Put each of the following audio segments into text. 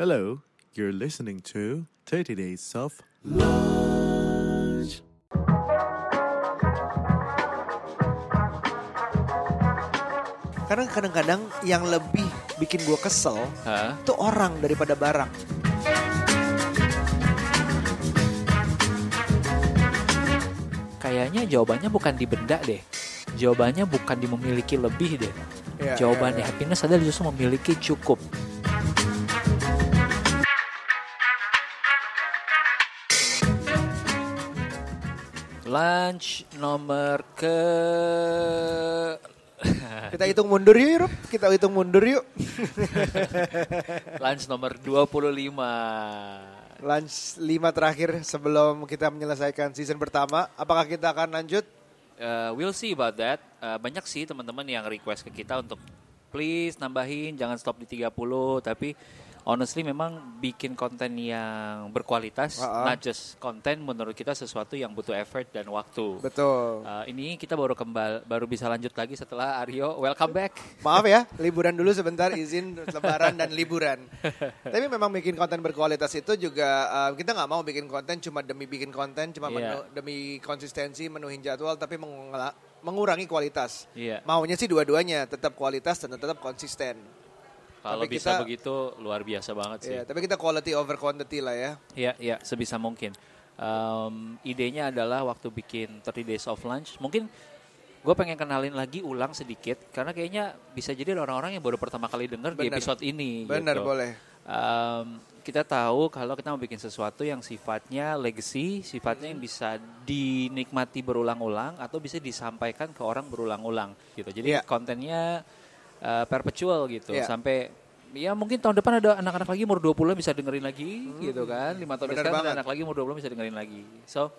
Hello, you're listening to 30 Days of Lunch. Karena kadang-kadang yang lebih bikin gue kesel Hah? itu orang daripada barang. Kayaknya jawabannya bukan di benda deh. Jawabannya bukan di memiliki lebih deh. Ya, Jawabannya ya, ya. happiness adalah justru memiliki cukup. Lunch nomor ke Kita hitung mundur yuk, Rup. Kita hitung mundur yuk. lunch nomor 25. Lunch 5 terakhir sebelum kita menyelesaikan season pertama. Apakah kita akan lanjut? Uh, we'll see about that. Uh, banyak sih teman-teman yang request ke kita untuk please nambahin, jangan stop di 30. Tapi honestly memang bikin konten yang berkualitas, Ah, ah. not just konten menurut kita sesuatu yang butuh effort dan waktu. Betul. Uh, ini kita baru kembali, baru bisa lanjut lagi setelah Aryo welcome back. Maaf ya, liburan dulu sebentar, izin lebaran dan liburan. Tapi memang bikin konten berkualitas itu juga uh, kita nggak mau bikin konten cuma demi bikin konten, cuma Iya. menu- demi konsistensi menuhin jadwal, tapi mengurangi kualitas. Iya. Maunya sih dua-duanya, tetap kualitas dan tetap konsisten. Kalau Tapi bisa kita- begitu luar biasa banget sih. Iya, tapi kita quality over quantity lah ya. Iya, iya, sebisa mungkin. Um, idenya adalah waktu bikin 30 Days of Lunch, mungkin gue pengen kenalin lagi ulang sedikit, karena kayaknya bisa jadi orang-orang yang baru pertama kali denger di episode ini. Benar gitu. boleh. Um, kita tahu kalau kita mau bikin sesuatu yang sifatnya legacy, sifatnya yang bisa dinikmati berulang-ulang atau bisa disampaikan ke orang berulang-ulang gitu. Jadi Iya. kontennya uh, perpetual gitu Iya. sampai ya mungkin tahun depan ada anak-anak lagi umur 20 bisa dengerin lagi gitu kan. Lima tahun Bener sekarang ada anak lagi umur 20 bisa dengerin lagi. So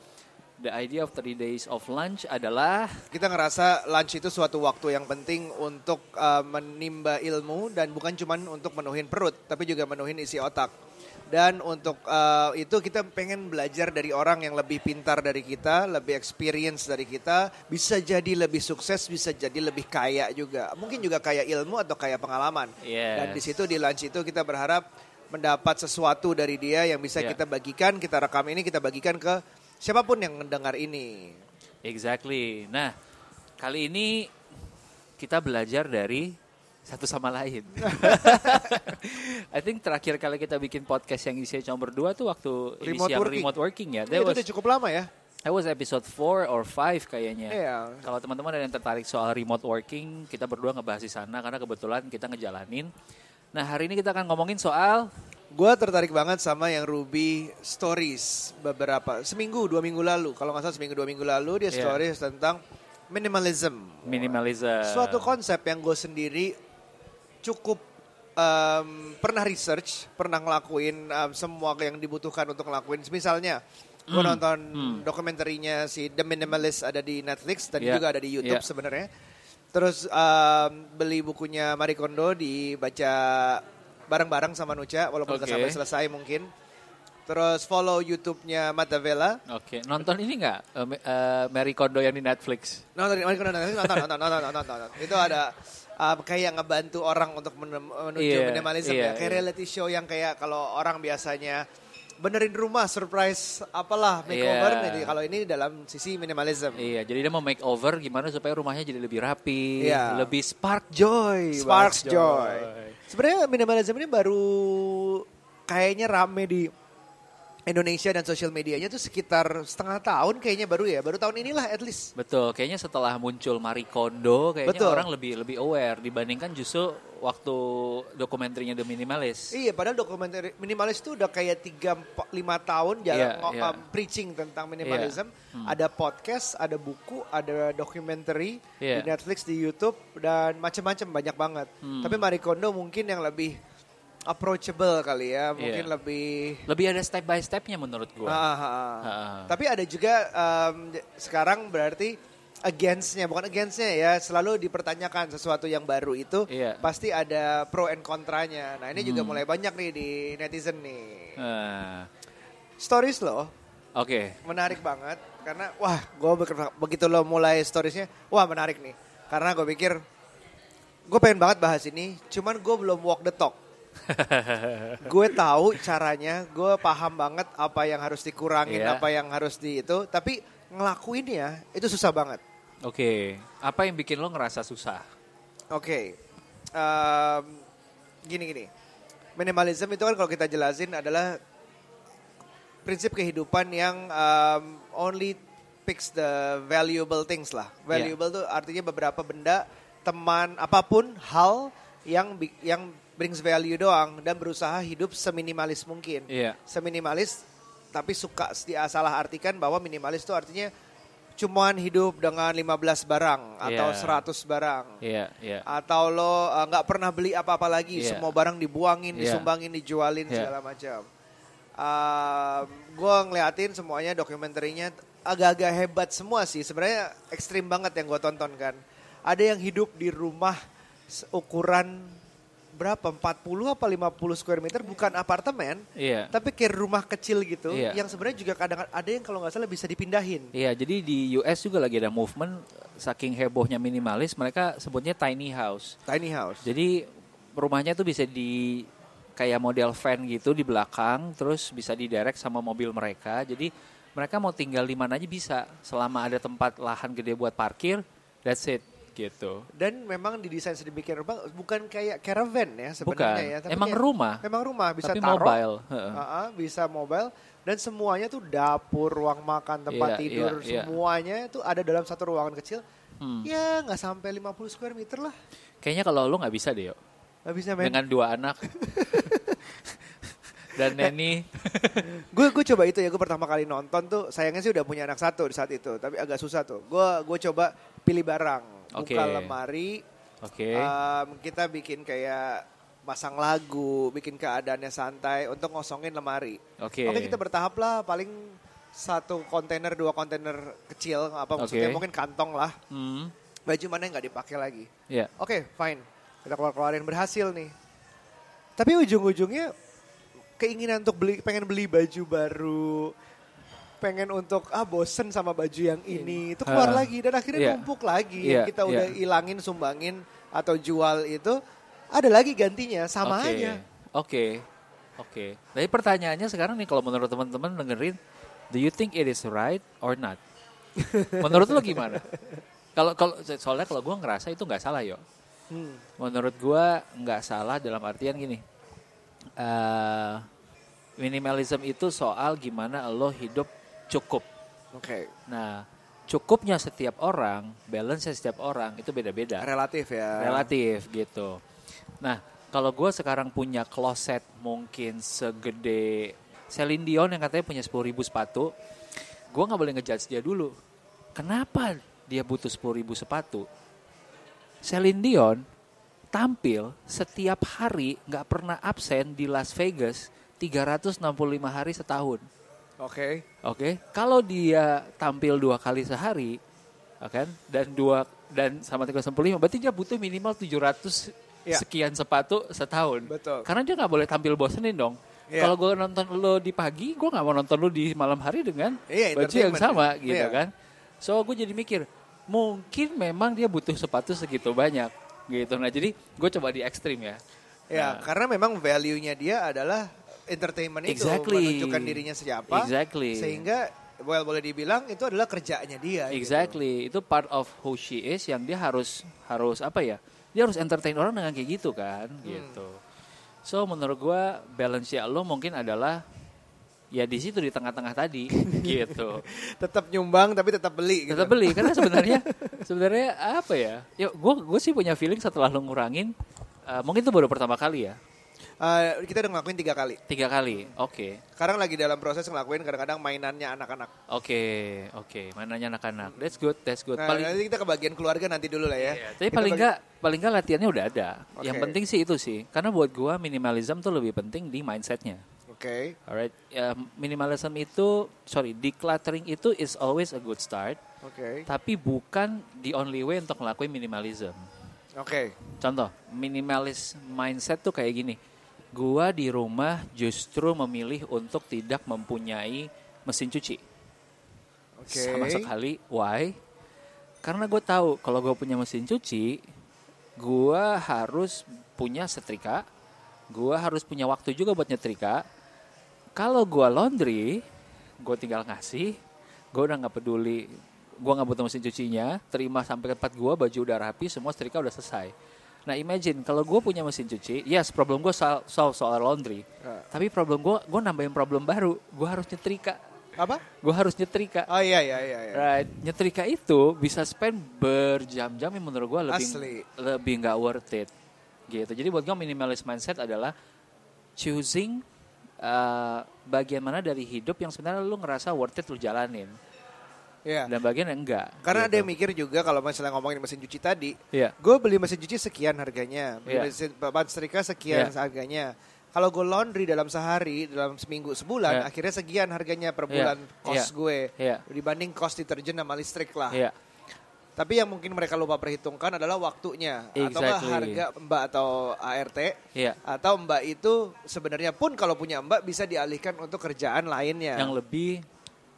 the idea of 30 days of lunch adalah Kita ngerasa lunch itu suatu waktu yang penting untuk uh, menimba ilmu dan bukan cuma untuk menuhin perut, tapi juga menuhin isi otak. Dan untuk uh, itu kita pengen belajar dari orang yang lebih pintar dari kita, lebih experience dari kita, bisa jadi lebih sukses, bisa jadi lebih kaya juga. Mungkin juga kaya ilmu atau kaya pengalaman. Yes. Dan di situ di lunch itu kita berharap mendapat sesuatu dari dia yang bisa Yeah. kita bagikan, kita rekam ini, kita bagikan ke siapa pun yang mendengar ini. Exactly. Nah, kali ini kita belajar dari satu sama lain. I think terakhir kali kita bikin podcast yang isinya cuma berdua tuh waktu Remote working. remote working ya. Ini That itu was, udah cukup lama ya. that was episode 4 or 5 kayaknya. Iya. Kalau teman-teman ada yang tertarik soal remote working, kita berdua ngebahas di sana karena kebetulan kita ngejalanin. Nah, hari ini kita akan ngomongin soal Gue tertarik banget sama yang Ruby Stories beberapa seminggu dua minggu lalu. Kalau nggak salah seminggu dua minggu lalu dia Iya. stories tentang minimalism. minimalism. Suatu konsep yang gue sendiri cukup um, pernah research, pernah ngelakuin um, semua yang dibutuhkan untuk ngelakuin. Misalnya, mm. gue nonton hmm. dokumenterinya si The Minimalist ada di Netflix dan yeah. juga ada di YouTube yeah. sebenarnya. Terus um, beli bukunya Marie Kondo dibaca bareng-bareng sama Nucha walaupun okay. sampai selesai mungkin. Terus follow YouTube-nya Matavela. Oke, okay. nonton ini nggak uh, uh, eh, Mary Kondo yang di Netflix? Nonton, Kondo nonton, nonton, nonton, nonton, nonton, nonton. Itu ada uh, kayak ngebantu orang untuk menuju Iya, minimalism iya, ya. Kayak iya. reality show yang kayak kalau orang biasanya benerin rumah, surprise apalah makeover. Iya. Jadi kalau ini dalam sisi minimalism. Iya, jadi dia mau make over gimana supaya rumahnya jadi lebih rapi, Iya. lebih spark joy. Spark joy. Sebenarnya minimalism ini baru kayaknya rame di Indonesia dan sosial medianya tuh sekitar setengah tahun kayaknya baru ya. Baru tahun inilah at least. Betul, kayaknya setelah muncul Marie Kondo, kayaknya Betul. orang lebih lebih aware dibandingkan justru waktu dokumenterinya The Minimalist. Iya, padahal dokumenter minimalis itu udah kayak 3 5 tahun jalan Iya, ngo- iya. um, preaching tentang minimalism. Hmm. Ada podcast, ada buku, ada documentary di Iya. Netflix, di YouTube dan macam-macam banyak banget. Hmm. Tapi Marie Kondo mungkin yang lebih approachable kali ya, mungkin Iya. lebih Lebih ada step by stepnya menurut gua. Ah, ah, ah. Ah. Tapi ada juga um, sekarang berarti against-nya, bukan against-nya ya, selalu dipertanyakan sesuatu yang baru itu Iya. pasti ada pro and kontranya. Nah ini juga Hmm. mulai banyak nih di netizen nih. Ah, Stories loh, Oke, menarik banget karena wah gue begitu lo mulai storiesnya, wah menarik nih. Karena gue pikir gue pengen banget bahas ini, cuman gue belum walk the talk. gue tahu caranya, gue paham banget apa yang harus dikurangin, Iya. apa yang harus di itu, tapi ngelakuinnya itu susah banget. Oke, apa yang bikin lo ngerasa susah? Oke, Em, gini gini, minimalism itu kan kalau kita jelasin adalah prinsip kehidupan yang em, only picks the valuable things lah. Valuable tuh artinya beberapa benda, teman, apa pun hal yang yang brings value doang dan berusaha hidup seminimalis mungkin. Iya. Seminimalis tapi suka salah artikan bahwa minimalis itu artinya cuman hidup dengan 15 barang atau Iya. 100 barang Iya, iya. atau lo uh, nggak pernah beli apa-apa lagi, Iya. semua barang dibuangin, Iya. disumbangin, dijualin Iya. segala macam. Um, gue ngeliatin semuanya dokumenterinya agak-agak hebat semua sih. Sebenarnya ekstrim banget yang gue tonton kan. Ada yang hidup di rumah ukuran berapa? 40 apa 50 square meter bukan apartemen, Iya. tapi kayak rumah kecil gitu Iya. yang sebenarnya juga kadang ada yang kalau nggak salah bisa dipindahin. Iya, jadi di US juga lagi ada movement saking hebohnya minimalis, mereka sebutnya tiny house. Tiny house. Jadi rumahnya tuh bisa di kayak model van gitu di belakang, terus bisa diderek sama mobil mereka. Jadi mereka mau tinggal di mana aja bisa, selama ada tempat lahan gede buat parkir, that's it gitu. Dan memang didesain sedemikian rupa bukan kayak caravan ya sebenarnya Bukan, ya. tapi emang kayak- rumah. Memang rumah bisa Tapi taruh. mobile. heeh. uh-uh, bisa mobile dan semuanya tuh dapur, ruang makan, tempat Iya, tidur, iya, iya. semuanya itu ada dalam satu ruangan kecil. Hmm. Ya nggak sampai 50 square meter lah. Kayaknya kalau lu nggak bisa deh, yo. Nggak bisa men. Dengan dua anak. Dan Neni, Gue gue coba itu ya gue pertama kali nonton tuh sayangnya sih udah punya anak satu di saat itu tapi agak susah tuh. Gue gue coba pilih barang, Oke. buka lemari, oke. Um, kita bikin kayak pasang lagu, bikin keadaannya santai untuk ngosongin lemari. Oke. Oke kita bertahap lah, paling satu kontainer, dua kontainer kecil, apa maksudnya mungkin kantong lah. Hmm, Baju mana yang nggak dipakai lagi? ya. Oke, fine. Kita keluar keluarin berhasil nih. Tapi ujung-ujungnya keinginan untuk beli, pengen beli baju baru, pengen untuk ah bosen sama baju yang ini, itu keluar Ah, lagi dan akhirnya iya. numpuk lagi. Iya, Kita udah iya. ilangin, sumbangin atau jual itu, ada lagi gantinya, sama Oke, aja. Oke. Oke. Tapi pertanyaannya sekarang nih kalau menurut teman-teman dengerin, do you think it is right or not? menurut lo gimana? Kalau kalau soalnya kalau gue ngerasa itu nggak salah yo. Hmm. Menurut gue nggak salah dalam artian gini. eh minimalism itu soal gimana lo hidup cukup. Oke, Nah, cukupnya setiap orang, balance setiap orang itu beda-beda relatif ya. relatif gitu. Nah, kalau gue sekarang punya kloset mungkin segede Celine Dion yang katanya punya 10.000 sepatu, gue nggak boleh ngejudge dia dulu. Kenapa dia butuh 10.000 sepatu? Celine Dion tampil setiap hari nggak pernah absen di Las Vegas 365 hari setahun. Oke, Oke, kalau dia tampil dua kali sehari, ya kan, dan dua dan sama 365, berarti dia butuh minimal 700 Iya. sekian sepatu setahun. betul. Karena dia nggak boleh tampil bosenin dong. Iya. Kalau gue nonton lo di pagi, gue nggak mau nonton lo di malam hari dengan Iya, baju yang sama gitu Iya. kan. So gue jadi mikir, mungkin memang dia butuh sepatu segitu banyak gitu. Nah jadi gue coba di ekstrim ya. Ya, Nah. karena memang value-nya dia adalah entertainment itu, Exactly. menunjukkan dirinya siapa. Exactly. Sehingga well boleh dibilang itu adalah kerjanya dia. gitu. Exactly, itu part of who she is yang dia harus harus apa ya? Dia harus entertain orang dengan kayak gitu kan, Hmm. gitu. So menurut gua balance ya lo mungkin adalah ya di situ di tengah-tengah tadi gitu. Tetap nyumbang tapi tetap beli. Gitu. Tetap beli karena sebenarnya sebenarnya apa ya? Ya gua gue sih punya feeling setelah lo ngurangin eh, mungkin itu baru pertama kali ya. Eh, kita udah ngelakuin tiga kali. Tiga kali. Oke. Sekarang lagi dalam proses ngelakuin kadang-kadang mainannya anak-anak. Oke, oke. Mananya anak-anak. That's good, that's good. Nah, Paling nanti kita ke bagian keluarga nanti dulu lah ya. Iya, tapi Kita paling bagi- enggak paling enggak latihannya udah ada. Yang Oke. penting sih itu sih. Karena buat gua minimalism tuh lebih penting di mindsetnya. Oke. Alright, ya, minimalism itu sorry, decluttering itu is always a good start, Oke. tapi bukan the only way untuk ngelakuin minimalism. Oke. Contoh, minimalis mindset tuh kayak gini. Gua di rumah justru memilih untuk tidak mempunyai mesin cuci. Oke. Sama sekali. Why? Karena gue tahu kalau gue punya mesin cuci, gue harus punya setrika, gue harus punya waktu juga buat nyetrika. Kalau gue laundry, gue tinggal ngasih, gue udah nggak peduli, gue nggak butuh mesin cucinya, terima sampai ke tempat gue, baju udah rapi, semua setrika udah selesai. Nah imagine kalau gue punya mesin cuci, yes problem gue soal, soal soal laundry, Ya. tapi problem gue, gue nambahin problem baru, gue harus nyetrika, Apa? gue harus nyetrika. Oh iya iya iya. iya. Right, nyetrika itu bisa spend berjam-jam yang menurut gue lebih Asli. lebih nggak worth it, gitu. Jadi buat gue minimalist mindset adalah choosing uh, bagian mana dari hidup yang sebenarnya lu ngerasa worth it lu jalanin Iya. dan bagian yang enggak. Karena ada gitu. yang mikir juga kalau misalnya ngomongin mesin cuci tadi, Iya. gue beli mesin cuci sekian harganya, beli Iya. mesin bahan setrika sekian Iya. harganya. Kalau gue laundry dalam sehari, dalam seminggu, sebulan, Iya. akhirnya sekian harganya per Iya. bulan kos Iya. gue Iya. dibanding kos deterjen sama listrik lah. Iya. Tapi yang mungkin mereka lupa perhitungkan adalah waktunya atau Exactly. harga mbak atau ART Iya. atau mbak itu sebenarnya pun kalau punya mbak bisa dialihkan untuk kerjaan lainnya. Yang lebih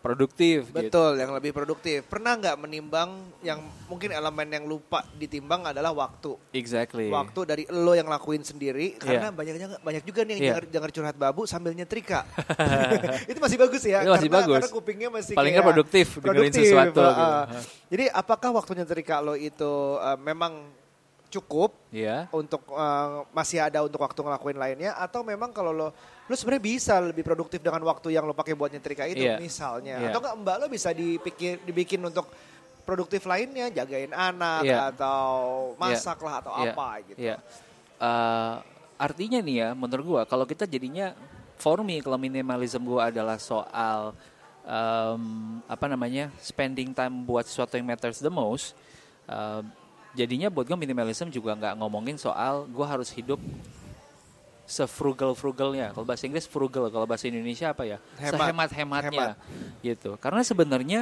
produktif gitu. Betul, yang lebih produktif. Pernah nggak menimbang yang mungkin elemen yang lupa ditimbang adalah waktu. Exactly. Waktu dari lo yang lakuin sendiri karena Iya. banyak banyak juga nih yang Iya. denger, denger curhat babu sambil nyetrika. itu masih bagus ya. Itu masih karena, bagus. Karena kupingnya masih Paling kayak nggak produktif dengerin sesuatu uh, gitu. uh. Jadi apakah waktu nyetrika lo itu uh, memang cukup Iya. untuk uh, masih ada untuk waktu ngelakuin lainnya atau memang kalau lo lo sebenarnya bisa lebih produktif dengan waktu yang lo pakai buat nyetrika itu Iya. misalnya Iya. atau enggak mbak lo bisa dipikir dibikin untuk produktif lainnya jagain anak Iya. atau masak lah atau Iya, apa gitu. Iya. Eh, artinya nih ya, menurut gua kalau kita jadinya for me kalau minimalism gua adalah soal em, apa namanya spending time buat sesuatu yang matters the most. eh, jadinya buat gua minimalism juga nggak ngomongin soal gua harus hidup sefrugal frugalnya. Kalau bahasa Inggris frugal, kalau bahasa Indonesia apa ya? Hemat. Sehemat hematnya, gitu. Karena sebenarnya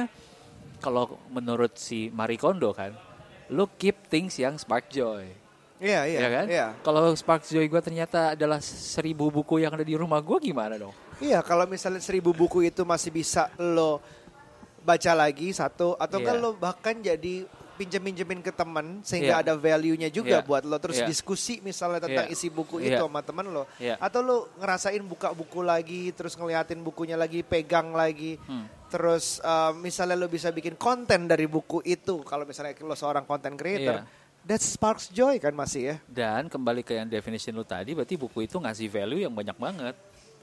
kalau menurut si Marie Kondo kan, lu keep things yang spark joy. Iya iya ya kan? iya. Kalau Spark Joy gue ternyata adalah seribu buku yang ada di rumah gue gimana dong? Iya kalau misalnya seribu buku itu masih bisa lo baca lagi satu atau kan Iya. lo bahkan jadi pinjem-pinjemin ke teman sehingga Iya. ada value-nya juga Iya. buat lo terus Iya. diskusi misalnya tentang Iya. isi buku itu Iya. sama teman lo Iya. atau lo ngerasain buka buku lagi terus ngeliatin bukunya lagi pegang lagi Hmm. terus uh, misalnya lo bisa bikin konten dari buku itu kalau misalnya lo seorang content creator Iya. that sparks joy kan masih ya Dan kembali ke yang definition lu tadi, berarti buku itu ngasih value yang banyak banget.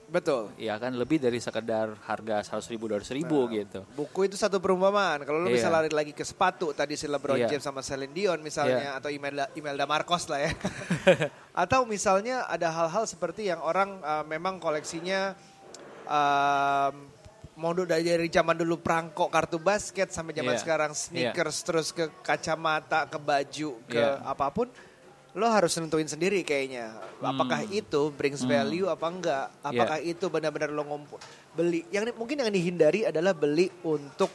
Betul Ya kan lebih dari sekedar harga 100 ribu, 200 ribu Nah, gitu. Buku itu satu perumpamaan. Kalau lu Iya. bisa lari lagi ke sepatu tadi si LeBron Iya. James sama Celine Dion misalnya Iya. atau Imelda, Imelda Marcos lah ya. atau misalnya ada hal-hal seperti yang orang uh, memang koleksinya um, mau dari dari zaman dulu perangko kartu basket sampai zaman Iya. sekarang sneakers terus ke kacamata ke baju ke Iya. apa pun lo harus nentuin sendiri kayaknya apakah Hmm. itu brings value apa enggak apakah itu benar-benar lo ngumpul beli yang mungkin yang dihindari adalah beli untuk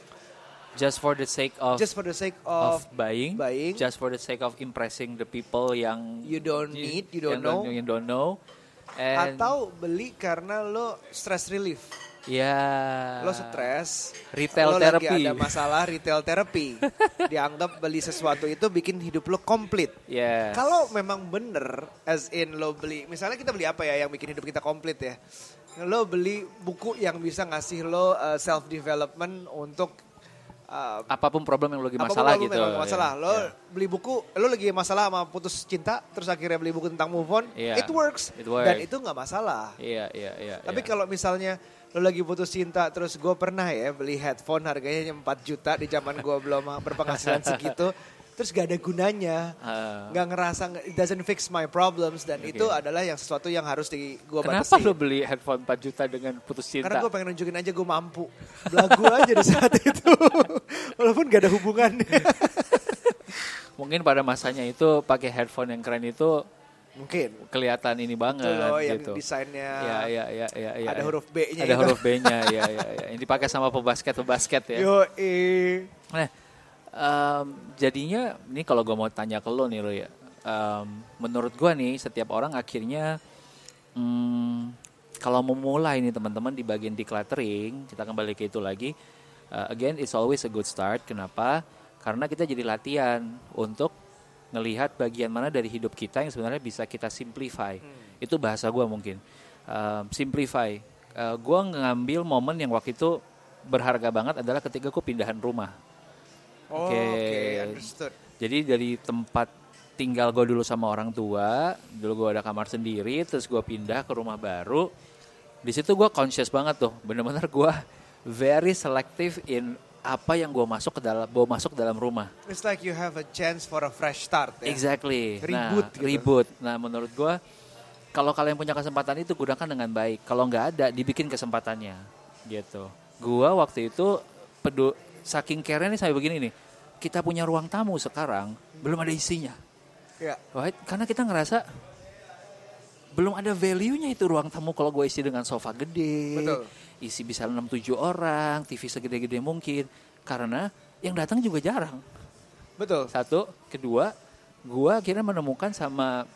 Just for the sake of just for the sake of of, buying, buying. just for the sake of impressing the people yang You don't need, you don't know. you don't know. And, atau beli karena lo stress relief ya lo stres Retail lo therapy. lagi ada masalah retail therapy dianggap beli sesuatu itu bikin hidup lo komplit Yes. Kalau memang bener, as in lo beli, misalnya kita beli apa ya yang bikin hidup kita komplit ya? Lo beli buku yang bisa ngasih lo uh, self development untuk uh, apa pun problem yang lo lagi masalah gitu. memang masalah. Ya, Lo ya. beli buku, lo lagi masalah sama putus cinta, terus akhirnya beli buku tentang move on, Iya. it works. It works. Dan itu nggak masalah. Iya, iya, iya. Tapi iya. kalau misalnya lo lagi putus cinta, terus gue pernah ya beli headphone harganya 4 juta di zaman gue belum berpenghasilan segitu, terus gak ada gunanya Ah. nggak ngerasa nggak- it doesn't fix my problems dan Oke. itu adalah yang sesuatu yang harus di gue Kenapa batasi. lo beli headphone 4 juta dengan putus cinta? Karena gue pengen nunjukin aja gue mampu. Belagu aja di saat itu. Walaupun gak ada hubungannya. Mungkin pada masanya itu pakai headphone yang keren itu Mungkin. kelihatan ini banget Itu loh yang gitu. desainnya Ya, ya, ya, ya, ya, ada ya. huruf B-nya Ada itu. huruf B-nya, ya, ya, ya. Yang dipakai sama pebasket, pebasket ya. Yo. Nah, em, jadinya ini kalau gue mau tanya ke lo nih lo ya, em, menurut gue nih setiap orang akhirnya hmm, kalau mau mulai nih teman-teman di bagian decluttering, kita kembali ke itu lagi. eh, again, it's always a good start. Kenapa? Karena kita jadi latihan untuk ngelihat bagian mana dari hidup kita yang sebenarnya bisa kita simplify. Itu bahasa gue mungkin. Um, simplify. Uh, gue ngambil momen yang waktu itu berharga banget adalah ketika gue pindahan rumah. Oh, Oke. Oke, understood. Jadi dari tempat tinggal gue dulu sama orang tua, dulu gue ada kamar sendiri, terus gue pindah ke rumah baru. Di situ gue conscious banget tuh, bener-bener gue very selective in apa yang gue masuk ke dalam, bawa masuk ke dalam rumah. It's like you have a chance for a fresh start ya. Exactly. Reboot nah, gitu. reboot. Nah, menurut gua kalau kalian punya kesempatan itu gunakan dengan baik. Kalau nggak ada, dibikin kesempatannya. Gitu. Gua waktu itu pedu saking care nih sampai begini nih. Kita punya ruang tamu sekarang, belum ada isinya. Ya. Right? Karena kita ngerasa belum ada value-nya itu ruang tamu kalau gue isi dengan sofa gede. Betul. Isi bisa 6-7 orang, TV segede-gede mungkin. Karena yang datang juga jarang. Betul. Satu, kedua, gua akhirnya menemukan sama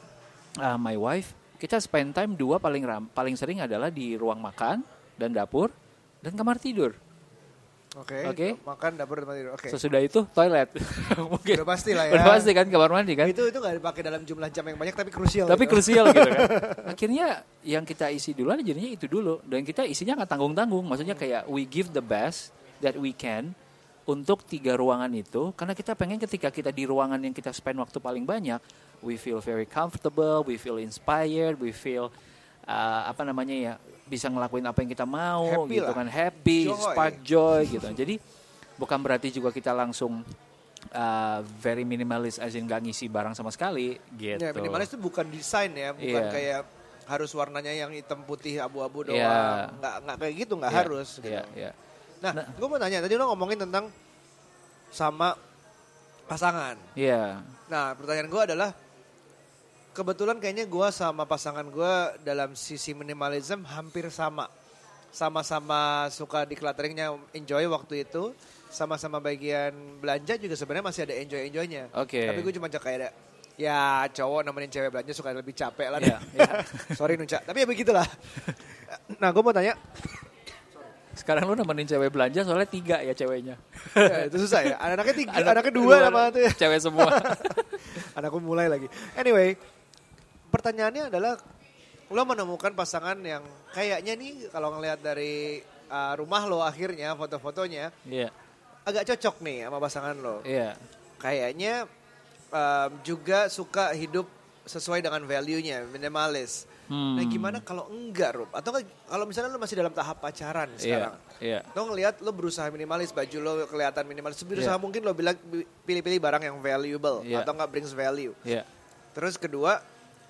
uh, my wife, kita spend time dua paling ram, paling sering adalah di ruang makan dan dapur dan kamar tidur. Oke. Oke. Makan dapur tempat tidur. Oke. Sesudah itu toilet. Mungkin. Udah pasti lah ya. Udah pasti kan kamar mandi kan. Itu itu nggak dipakai dalam jumlah jam yang banyak tapi krusial. Tapi gitu. krusial gitu kan. Akhirnya yang kita isi duluan jadinya itu dulu dan kita isinya nggak tanggung-tanggung. Maksudnya kayak we give the best that we can untuk tiga ruangan itu karena kita pengen ketika kita di ruangan yang kita spend waktu paling banyak, we feel very comfortable, we feel inspired, we feel uh, apa namanya ya bisa ngelakuin apa yang kita mau Happy gitu lah. kan happy, Joy. spark joy gitu. Jadi bukan berarti juga kita langsung uh, very minimalis as in gak ngisi barang sama sekali gitu. Ya, minimalis itu bukan desain ya, bukan Iya. kayak harus warnanya yang hitam putih abu-abu doang. Iya. Nggak nggak kayak gitu, nggak Iya, harus. Gitu. Iya, iya. Nah, Nah. gue mau tanya tadi lo ngomongin tentang sama pasangan. Iya. Nah, pertanyaan gue adalah kebetulan kayaknya gue sama pasangan gue dalam sisi minimalism hampir sama. Sama-sama suka declutteringnya enjoy waktu itu. Sama-sama bagian belanja juga sebenarnya masih ada enjoy-enjoynya. Oke. Tapi gue cuma kayak ada, ya cowok nemenin cewek belanja suka lebih capek lah. Iya, deh. Sorry Nunca, tapi ya begitulah. Nah, gue mau tanya, Sekarang lu nemenin cewek belanja soalnya tiga ya ceweknya. ya, itu susah ya. Anaknya tiga, Anak- anaknya dua apa tuh ya? Cewek semua. Anakku mulai lagi. Anyway, pertanyaannya adalah lo menemukan pasangan yang kayaknya nih kalau ngelihat dari uh, rumah lo akhirnya foto-fotonya Iya. agak cocok nih sama pasangan lo. Iya. Kayaknya um, juga suka hidup sesuai dengan value-nya, minimalis. Hmm. Nah, gimana kalau enggak, Rup? Atau kalau misalnya lo masih dalam tahap pacaran sekarang? Iya. Lo ngelihat lo berusaha minimalis, baju lo kelihatan minimalis. Berusaha Iya. mungkin lo bilang pilih-pilih barang yang valuable Iya. atau nggak brings value. Iya. Terus kedua,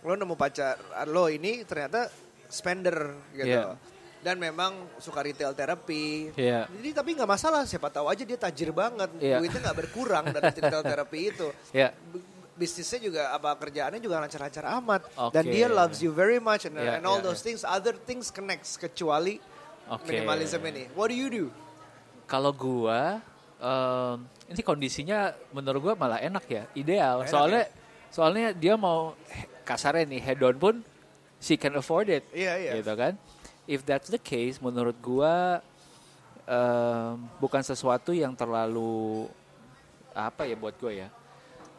lo nemu pacar lo ini ternyata spender gitu. Iya. Dan memang suka retail terapi. Iya. Jadi tapi nggak masalah, siapa tahu aja dia tajir banget, Iya. duitnya nggak berkurang dari retail terapi itu. Iya. B- Bisnisnya juga apa kerjaannya juga lancar-lancar amat. Oke. Dan dia loves you very much and, Iya, and all iya, those things, other things connects kecuali Oke. minimalism ini. What do you do? Kalau gua em, ini kondisinya menurut gua malah enak ya, ideal. Enak soalnya ya? soalnya dia mau kasarnya nih head on pun she can afford it. Iya, iya. Gitu kan? If that's the case menurut gua em, bukan sesuatu yang terlalu apa ya buat gua ya.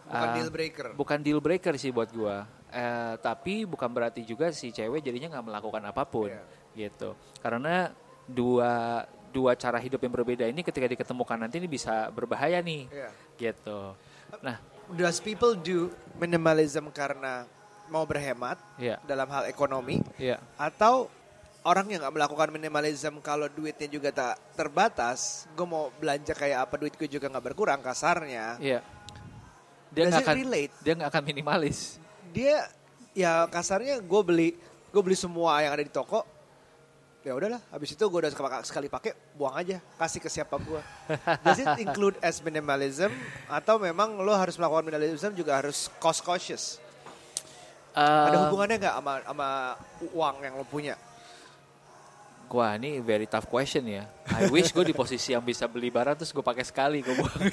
Bukan Ah, deal breaker. bukan deal breaker sih buat gua. Eh, tapi bukan berarti juga si cewek jadinya nggak melakukan apa pun Iya. gitu. Karena dua dua cara hidup yang berbeda ini ketika diketemukan nanti ini bisa berbahaya nih Iya. gitu. Nah, Does people do minimalism karena mau berhemat ya, dalam hal ekonomi? ya, Atau orang yang nggak melakukan minimalism kalau duitnya juga tak terbatas, gue mau belanja kayak apa duit gue juga nggak berkurang kasarnya. ya. Dia nggak akan relate? dia nggak akan minimalis. Dia ya kasarnya gue beli gue beli semua yang ada di toko. Ya udahlah, habis itu gue udah sekali- sekali pakai, buang aja, kasih ke siapa gue. Does it include as minimalism atau memang lo harus melakukan minimalism juga harus cost cautious? Ada Eh, hubungannya nggak sama sama uang yang lo punya? Wah ini very tough question ya. I wish gue di posisi yang bisa beli barang terus gue pakai sekali gue buang.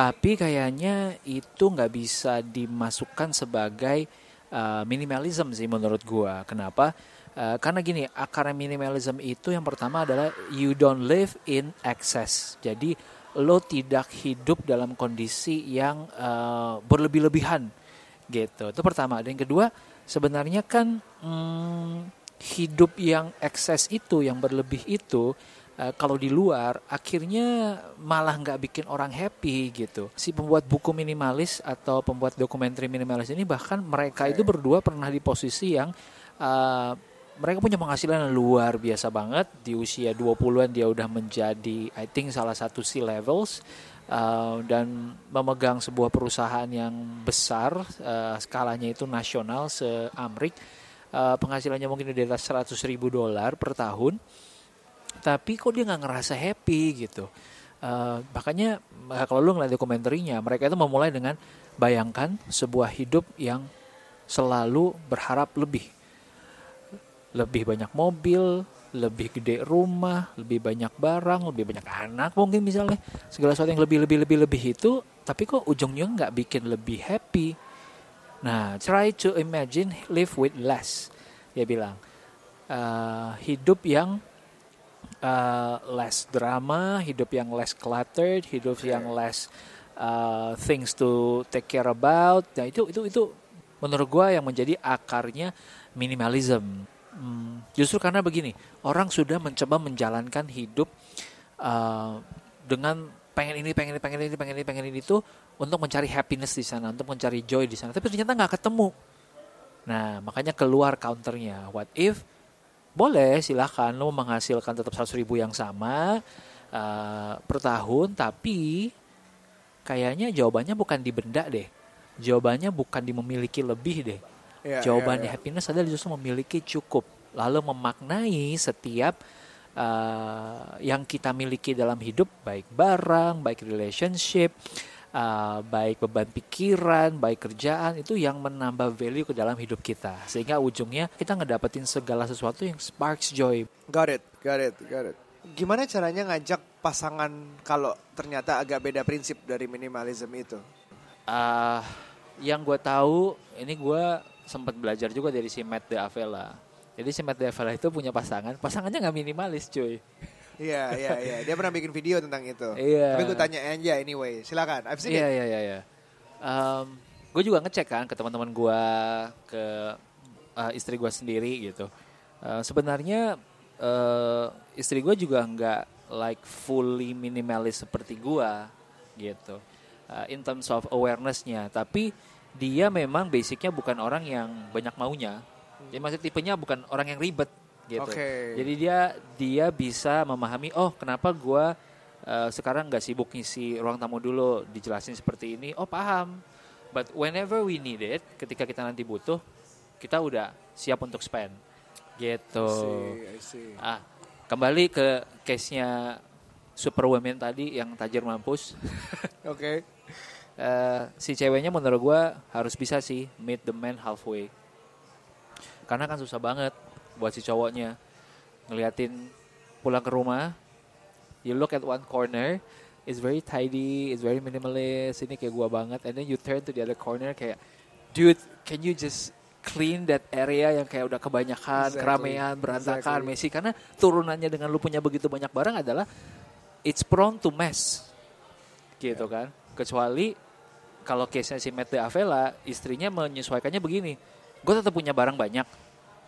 Tapi kayaknya itu nggak bisa dimasukkan sebagai uh, minimalism sih menurut gue. Kenapa? Uh, karena gini, akar minimalism itu yang pertama adalah you don't live in excess. Jadi lo tidak hidup dalam kondisi yang uh, berlebih-lebihan gitu. Itu pertama. Dan yang kedua, sebenarnya kan hmm, hidup yang ekses itu, yang berlebih itu, uh, kalau di luar akhirnya malah nggak bikin orang happy gitu. Si pembuat buku minimalis atau pembuat dokumenter minimalis ini bahkan mereka itu berdua pernah di posisi yang uh, mereka punya penghasilan yang luar biasa banget. Di usia 20-an dia udah menjadi I think salah satu C levels uh, dan memegang sebuah perusahaan yang besar uh, skalanya itu nasional se-Amrik. Uh, penghasilannya mungkin di atas 100 ribu dolar per tahun. Tapi kok dia nggak ngerasa happy gitu? Uh, makanya kalau lu ngeliat dokumenterinya mereka itu memulai dengan bayangkan sebuah hidup yang selalu berharap lebih lebih banyak mobil, lebih gede rumah, lebih banyak barang, lebih banyak anak mungkin misalnya segala sesuatu yang lebih lebih lebih lebih itu, tapi kok ujungnya nggak bikin lebih happy. Nah, try to imagine live with less, dia bilang uh, hidup yang uh, less drama, hidup yang less cluttered, hidup yang less uh, things to take care about. Nah itu itu itu menurut gue yang menjadi akarnya minimalism Hmm, justru karena begini, orang sudah mencoba menjalankan hidup uh, dengan pengen ini, pengen ini, pengen ini, pengen ini, pengen ini itu untuk mencari happiness di sana, untuk mencari joy di sana. Tapi ternyata nggak ketemu. Nah, makanya keluar counternya. What if? Boleh, silahkan lo menghasilkan tetap 100 ribu yang sama uh, per tahun, tapi kayaknya jawabannya bukan di benda deh. Jawabannya bukan di memiliki lebih deh Yeah, Jawabannya yeah, yeah. happiness adalah justru memiliki cukup, lalu memaknai setiap uh, yang kita miliki dalam hidup, baik barang, baik relationship, uh, baik beban pikiran, baik kerjaan itu yang menambah value ke dalam hidup kita, sehingga ujungnya kita ngedapetin segala sesuatu yang sparks joy. Got it, got it, got it. Gimana caranya ngajak pasangan kalau ternyata agak beda prinsip dari minimalism itu? Uh, yang gue tahu, ini gue sempat belajar juga dari si Matt De Avella. Jadi si Matt De Avella itu punya pasangan, pasangannya nggak minimalis cuy. Iya iya iya, dia pernah bikin video tentang itu. Iya. Tapi gue tanya aja anyway, silakan. I've seen iya, iya iya iya. Um, gue juga ngecek kan ke teman-teman gue, ke uh, istri gue sendiri gitu. Uh, sebenarnya uh, istri gue juga nggak like fully minimalis seperti gue gitu. Uh, in terms of awarenessnya, tapi dia memang basicnya bukan orang yang banyak maunya. Jadi maksud tipenya bukan orang yang ribet gitu. Okay. Jadi dia dia bisa memahami oh kenapa gue uh, sekarang nggak sibuk ngisi ruang tamu dulu dijelasin seperti ini. Oh paham. But whenever we need it, ketika kita nanti butuh, kita udah siap untuk spend. Gitu. I see, I see. Ah, kembali ke case-nya Superwoman tadi yang tajir mampus. Oke. okay uh, si ceweknya menurut gue harus bisa sih meet the man halfway karena kan susah banget buat si cowoknya ngeliatin pulang ke rumah you look at one corner it's very tidy it's very minimalist ini kayak gue banget and then you turn to the other corner kayak dude can you just clean that area yang kayak udah kebanyakan exactly. keramaian berantakan exactly. messy karena turunannya dengan lu punya begitu banyak barang adalah it's prone to mess gitu yeah. kan kecuali kalau case-nya si Matt De Avella, istrinya menyesuaikannya begini. Gue tetap punya barang banyak,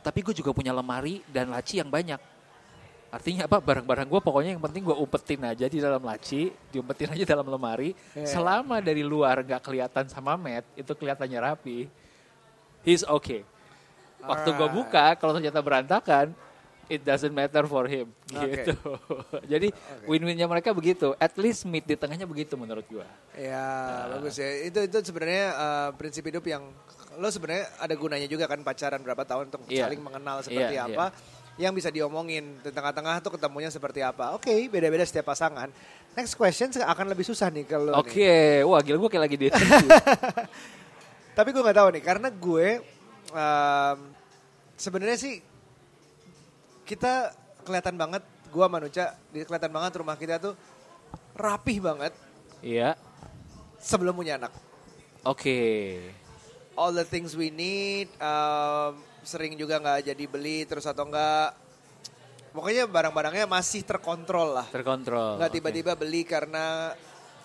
tapi gue juga punya lemari dan laci yang banyak. Artinya apa? Barang-barang gue pokoknya yang penting gue umpetin aja di dalam laci, diumpetin aja dalam lemari. Yeah. Selama dari luar gak kelihatan sama Matt, itu kelihatannya rapi. He's okay. Waktu gue buka, kalau ternyata berantakan, it doesn't matter for him okay. gitu. Jadi okay. win-winnya mereka begitu. At least meet di tengahnya begitu menurut gua. Ya, uh, bagus ya. Itu itu sebenarnya uh, prinsip hidup yang lo sebenarnya ada gunanya juga kan pacaran berapa tahun untuk yeah. saling mengenal seperti yeah, apa. Yeah. Yang bisa diomongin di tengah-tengah tuh ketemunya seperti apa. Oke, okay, beda-beda setiap pasangan. Next question akan lebih susah nih kalau Oke, okay. wah gila gue kayak lagi di Tapi gue nggak tahu nih karena gue um, sebenarnya sih kita kelihatan banget gua manusia kelihatan banget rumah kita tuh rapih banget. Iya. Sebelum punya anak. Oke. Okay. All the things we need um, sering juga nggak jadi beli terus atau enggak pokoknya barang-barangnya masih terkontrol lah. Terkontrol. Nggak tiba-tiba okay. beli karena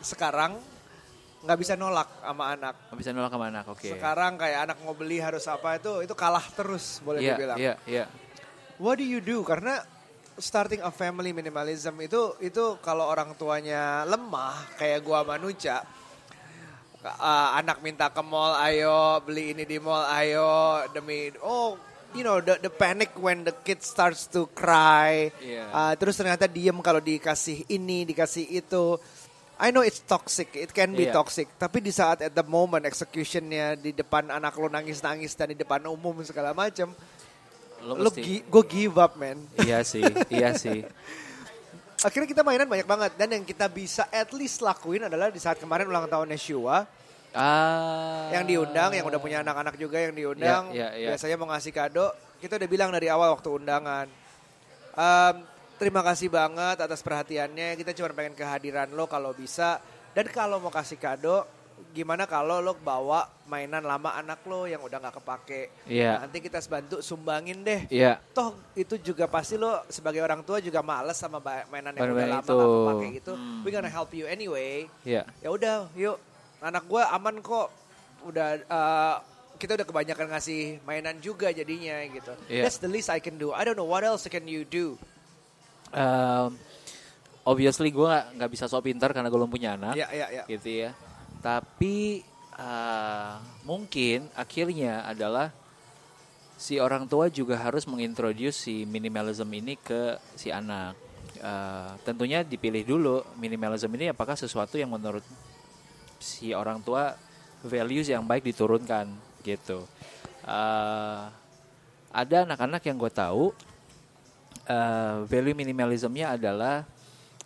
sekarang nggak bisa nolak sama anak. Nggak bisa nolak sama anak, oke. Sekarang kayak anak mau beli harus apa itu itu kalah terus boleh Iya, dibilang. iya, iya. What do you do? Karena starting a family minimalism itu itu kalau orang tuanya lemah kayak gua manusia uh, anak minta ke mall ayo beli ini di mall ayo demi oh you know the the panic when the kid starts to cry Iya. Uh, terus ternyata diem kalau dikasih ini dikasih itu I know it's toxic, it can be Iya. toxic. Tapi di saat at the moment executionnya di depan anak lo nangis-nangis dan di depan umum segala macam, Lo lo gi- gue give up man. Iya sih, iya sih. Akhirnya kita mainan banyak banget dan yang kita bisa at least lakuin adalah di saat kemarin ulang tahunnya Shua Ah. yang diundang, yang udah punya anak-anak juga yang diundang, Ya, ya, ya. biasanya mau ngasih kado, kita udah bilang dari awal waktu undangan. Em, terima kasih banget atas perhatiannya, kita cuma pengen kehadiran lo kalau bisa dan kalau mau kasih kado, gimana kalau lo bawa mainan lama anak lo yang udah nggak kepake, Iya. nanti kita bantu sumbangin deh. Iya. Toh itu juga pasti lo sebagai orang tua juga males sama mainan yang udah lama itu. gak kepake gitu. Hmm. We gonna help you anyway. Iya. Ya udah, yuk. Anak gue aman kok. Udah eh, kita udah kebanyakan ngasih mainan juga jadinya gitu. Iya. That's the least I can do. I don't know what else can you do. Um, obviously gue gak, nggak bisa so pintar karena gue belum punya anak. Ya, ya, ya. gitu ya. Tapi uh, mungkin akhirnya adalah si orang tua juga harus mengintroduce si minimalism ini ke si anak. Uh, tentunya dipilih dulu minimalism ini apakah sesuatu yang menurut si orang tua values yang baik diturunkan gitu. Uh, ada anak-anak yang gue tahu uh, value minimalismnya adalah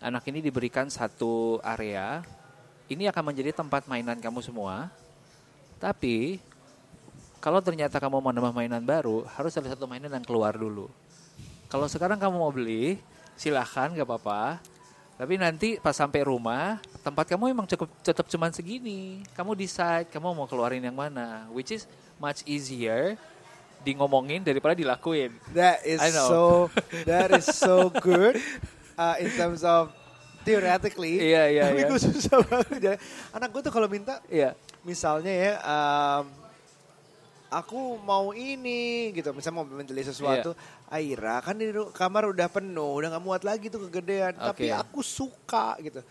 anak ini diberikan satu area ini akan menjadi tempat mainan kamu semua. Tapi kalau ternyata kamu mau nambah mainan baru harus ada satu mainan yang keluar dulu. Kalau sekarang kamu mau beli silahkan gak apa-apa. Tapi nanti pas sampai rumah tempat kamu emang cukup tetap cuman segini. Kamu decide kamu mau keluarin yang mana which is much easier di ngomongin daripada dilakuin. That is so that is so good uh, in terms of theoretically. Iya, iya, Tapi iya. gue susah banget. Anak gue tuh kalau minta Iya misalnya ya um, aku mau ini gitu misalnya mau membeli sesuatu Aira kan di kamar udah penuh udah nggak muat lagi tuh kegedean tapi Oke. aku suka gitu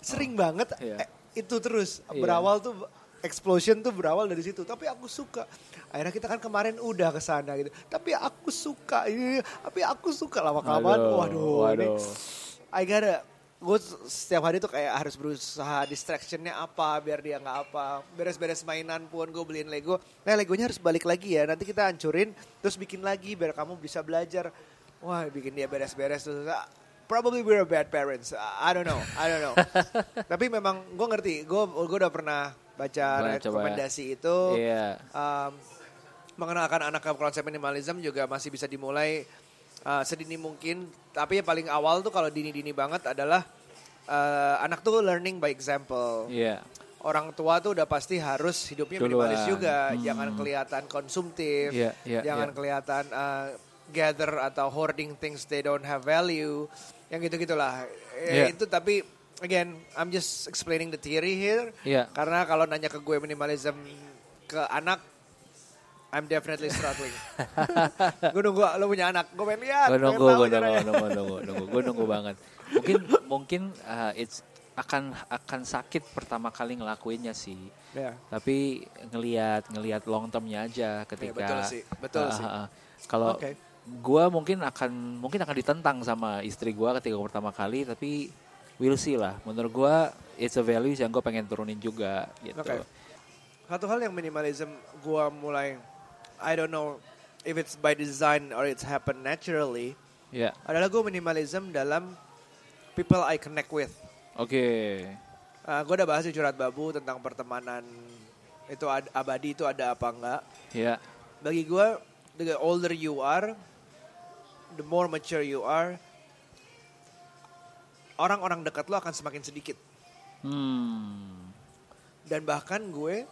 sering banget Iya. eh, itu terus Iya. berawal tuh explosion tuh berawal dari situ tapi aku suka akhirnya kita kan kemarin udah ke sana gitu tapi aku suka ini tapi aku suka lama kelamaan Aduh, waduh, ini waduh. I gotta gue setiap hari tuh kayak harus berusaha distractionnya apa biar dia nggak apa. Beres-beres mainan pun gue beliin Lego. Nah Legonya harus balik lagi ya. Nanti kita hancurin terus bikin lagi biar kamu bisa belajar. Wah bikin dia beres-beres terus ah, probably we're a bad parents. I don't know I don't know. Tapi memang gue ngerti gue gue udah pernah baca Boleh coba. rekomendasi itu. Iya. Um, mengenalkan anak ke konsep minimalism juga masih bisa dimulai uh, sedini mungkin. Tapi yang paling awal tuh kalau dini-dini banget adalah uh, anak tuh learning by example. Iya Orang tua tuh udah pasti harus hidupnya Duluan. minimalis juga. Hmm. Jangan kelihatan konsumtif. Iya, iya, jangan iya. kelihatan uh, gather atau hoarding things they don't have value. Yang gitu-gitulah. Eh, Iya. Itu tapi again, I'm just explaining the theory here. Iya Karena kalau nanya ke gue minimalism ke anak, I'm definitely struggling. gue nunggu lo punya anak, gue pengen lihat. gue nunggu, gue nunggu, nunggu, nunggu, nunggu, gue nunggu banget. Mungkin, mungkin uh, it's akan akan sakit pertama kali ngelakuinnya sih. Ya. Tapi ngelihat ngelihat long termnya aja ketika. betul sih, betul Ah, sih. ah, ah. Kalau Oke. gue mungkin akan mungkin akan ditentang sama istri gue ketika pertama kali, tapi we'll see lah. Menurut gue it's a values yang gue pengen turunin juga gitu. Oke. Satu hal yang minimalism gue mulai, I don't know if it's by design or it's happen naturally, Ya, adalah gue minimalism dalam people I connect with. oke. gue udah bahas di curhat babu tentang pertemanan itu ad- abadi itu ada apa enggak. Ya, bagi gue the older you are the more mature you are orang-orang dekat lo akan semakin sedikit hmm, dan bahkan gue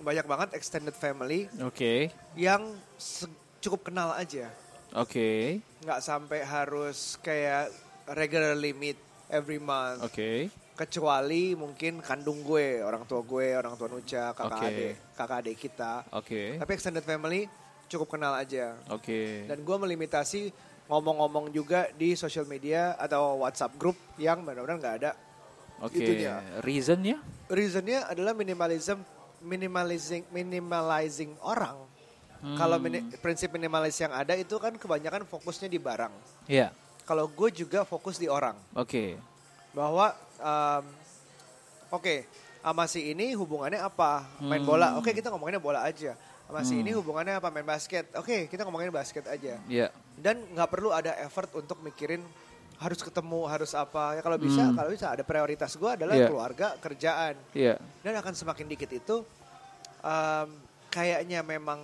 banyak banget extended family oke, yang se- cukup kenal aja oke, nggak sampai harus kayak regularly meet every month oke. kecuali mungkin kandung gue, orang tua gue, orang tua Nuca, kakak Oke. adik, kakak adik kita. Oke. Tapi extended family cukup kenal aja. Oke. Dan gue melimitasi ngomong-ngomong juga di social media atau WhatsApp group yang benar-benar nggak ada. Oke. itunya. Reasonnya? Reasonnya adalah minimalism, minimalizing, minimalizing orang. Hmm. Kalau mini- prinsip minimalis yang ada itu kan kebanyakan fokusnya di barang. Iya. Kalau gue juga fokus di orang. Oke. bahwa um, oke sama si ini hubungannya apa main Hmm. bola oke kita ngomonginnya bola aja sama si ini hubungannya apa main basket oke kita ngomongin basket aja Iya. dan nggak perlu ada effort untuk mikirin harus ketemu harus apa ya kalau bisa Hmm. kalau bisa ada prioritas gue adalah Iya. keluarga kerjaan Iya. dan akan semakin dikit itu um, kayaknya memang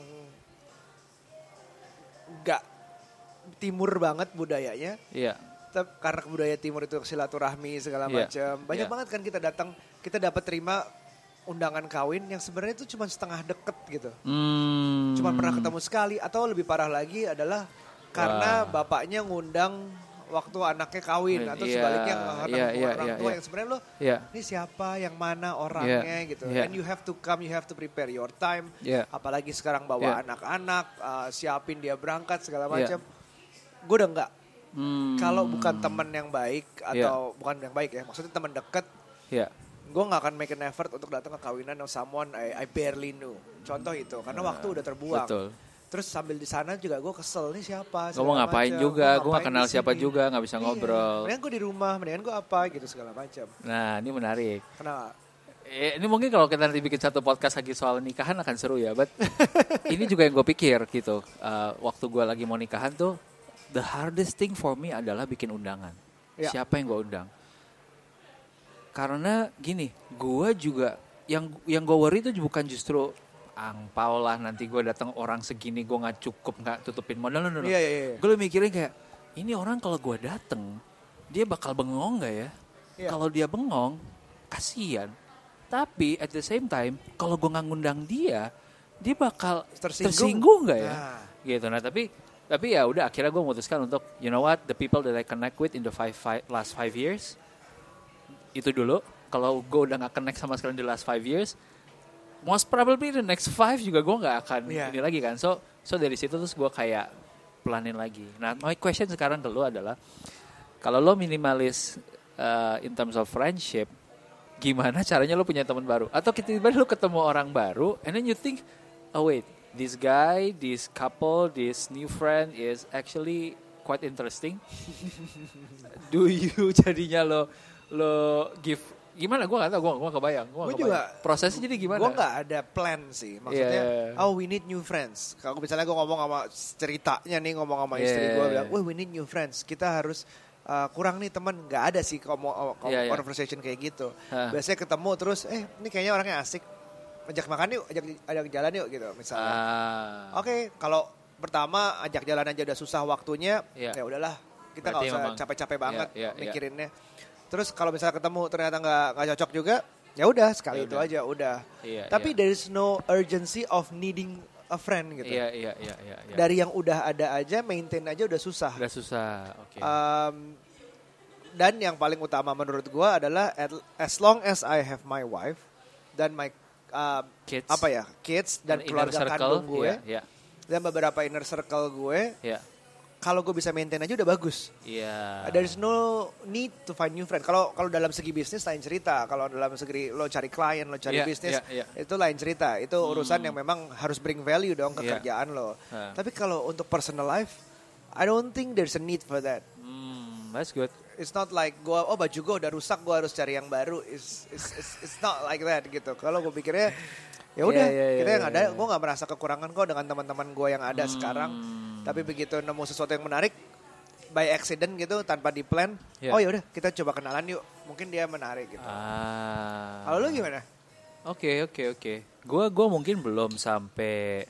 nggak timur banget budayanya Iya. Tep- karena budaya timur itu silaturahmi segala Iya, macam. Banyak iya. banget kan kita datang, kita dapat terima undangan kawin yang sebenarnya itu cuma setengah deket gitu. Hmm. Cuma pernah ketemu sekali atau lebih parah lagi adalah karena Wah. bapaknya ngundang waktu anaknya kawin atau Iya, sebaliknya karena iya, iya, orang iya, tua iya. yang sebenarnya lo Iya. ini siapa yang mana orangnya gitu. iya. And you have to come, you have to prepare your time. Iya. Apalagi sekarang bawa Iya. anak-anak, uh, siapin dia berangkat segala Iya. macam. Gue udah enggak Hmm. kalau bukan teman yang baik Iya. atau bukan yang baik ya, maksudnya teman dekat, Iya. gue nggak akan make an effort untuk datang ke kawinan of someone I, I barely knew. Contoh itu, karena waktu udah terbuang. Ah, Betul. Terus sambil di sana juga gue kesel nih siapa. Gue mau ngapain macam. juga, gue gak kenal siapa juga, gak bisa Iya. ngobrol. Mendingan gue di rumah, mendingan gue apa gitu segala macam. Nah, ini menarik. Kenapa? Eh, ini mungkin kalau kita nanti bikin satu podcast lagi soal nikahan akan seru ya, but ini juga yang gue pikir gitu. Uh, waktu gue lagi mau nikahan tuh, the hardest thing for me adalah bikin undangan. Ya. Siapa yang gue undang? Karena gini, gue juga yang yang gue worry itu bukan justru angpau lah nanti gue datang orang segini gue nggak cukup nggak tutupin modal, no, no, no. Iya, iya, iya. Gue mikirin kayak ini orang kalau gue dateng dia bakal bengong nggak ya? Iya. Kalau dia bengong, kasihan. Tapi at the same time, kalau gue nggak ngundang dia, dia bakal Tersinggung. nggak ya? Nah. Gitu. Nah tapi tapi ya udah akhirnya gue memutuskan untuk you know what the people that I connect with in the five, five- last five years itu dulu. Kalau gue udah nggak connect sama sekali in the last five years, most probably the next five juga gue nggak akan Iya. ini lagi kan. So so dari situ terus gue kayak planin lagi. Nah my question sekarang ke lu adalah kalau lo minimalis uh, in terms of friendship, gimana caranya lo punya teman baru? Atau tiba-tiba lo ketemu orang baru, and then you think, oh wait, this guy, this couple, this new friend is actually quite interesting. Do you jadinya lo lo give gimana? Gue gak tau, gue gak kebayang. Gue juga prosesnya jadi gimana? Gue nggak ada plan sih. Maksudnya, Yeah. oh we need new friends. Kalau misalnya gue ngomong sama ceritanya nih ngomong sama istri Yeah. gue bilang, wah we need new friends. Kita harus uh, kurang nih teman. Nggak ada sih ngomong Yeah, yeah. conversation kayak gitu. Hah. Biasanya ketemu terus, eh ini kayaknya orangnya asik. Ajak makan yuk, ajak ajak jalan yuk gitu misalnya. Ah, Oke, kalau pertama ajak jalan aja udah susah waktunya, Iya. ya udahlah kita nggak usah capek-capek banget Iya, iya, iya. mikirinnya. Terus kalau misalnya ketemu ternyata nggak nggak cocok juga, ya udah sekali Ya itu udah. aja udah. Iya, Tapi iya. there is no urgency of needing a friend gitu. Iya, iya, iya, iya. iya. Dari yang udah ada aja, maintain aja udah susah. Udah susah, oke. Um, dan yang paling utama menurut gua adalah at- as long as I have my wife dan my um, Kids. apa ya kids dan Inner keluarga circle, kandung gue Iya, iya, dan beberapa inner circle gue iya. Kalau gue bisa maintain aja udah bagus. Iya. There is no need to find new friend. Kalau kalau dalam segi bisnis lain cerita. Kalau dalam segi lo cari klien, lo cari Iya, bisnis, iya, iya. itu lain cerita. Itu urusan yang memang harus bring value dong ke Iya. kerjaan lo. Tapi kalau untuk personal life, I don't think there's a need for that. Hmm, that's good. It's not like gua oh baju gue udah rusak, gue harus cari yang baru. It's, it's, it's, it's not like that gitu. Kalau gue pikirnya ya udah Iya, iya, kita iya, yang ada, iya. gue nggak merasa kekurangan kok dengan teman-teman gue yang ada sekarang. Hmm. Tapi begitu nemu sesuatu yang menarik by accident gitu tanpa di plan, Iya. oh ya udah kita coba kenalan yuk. Mungkin dia menarik gitu. Ah. Kalau lu gimana? Oke oke oke. Gua gua mungkin belum sampai.